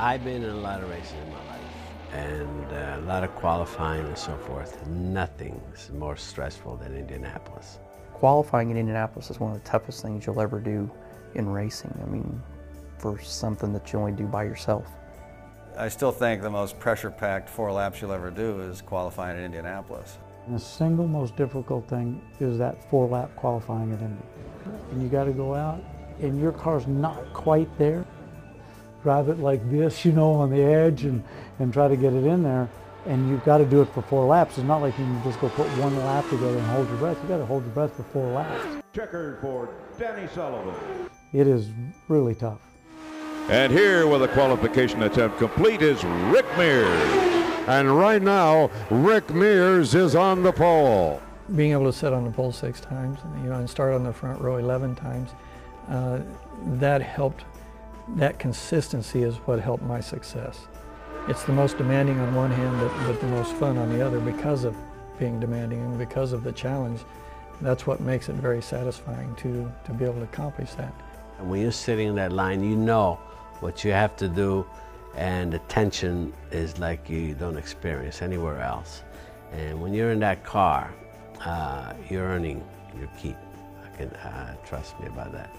I've been in a lot of races in my life and uh, a lot of qualifying and so forth. Nothing's more stressful than Indianapolis. Qualifying in Indianapolis is one of the toughest things you'll ever do in racing. I mean, for something that you only do by yourself. I still think the most pressure-packed four laps you'll ever do is qualifying in Indianapolis. And the single most difficult thing is that four-lap qualifying at Indy. And you got to go out, and your car's not quite there. Drive it like this, you know, on the edge, and, and try to get it in there. And you've got to do it for four laps. It's not like you can just go put one lap together and hold your breath. You've got to hold your breath for four laps. Checkered for Danny Sullivan. It is really tough. And here with a qualification attempt complete is Rick Mears. And right now, Rick Mears is on the pole. Being able to sit on the pole six times, you know, and start on the front row 11 times, uh, that helped. That consistency is what helped my success. It's the most demanding on one hand, but, but the most fun on the other because of being demanding and because of the challenge. That's what makes it very satisfying to, to be able to accomplish that. And when you're sitting in that line, you know what you have to do, and the tension is like you don't experience anywhere else. And when you're in that car, uh, you're earning your keep. I can uh, trust me about that.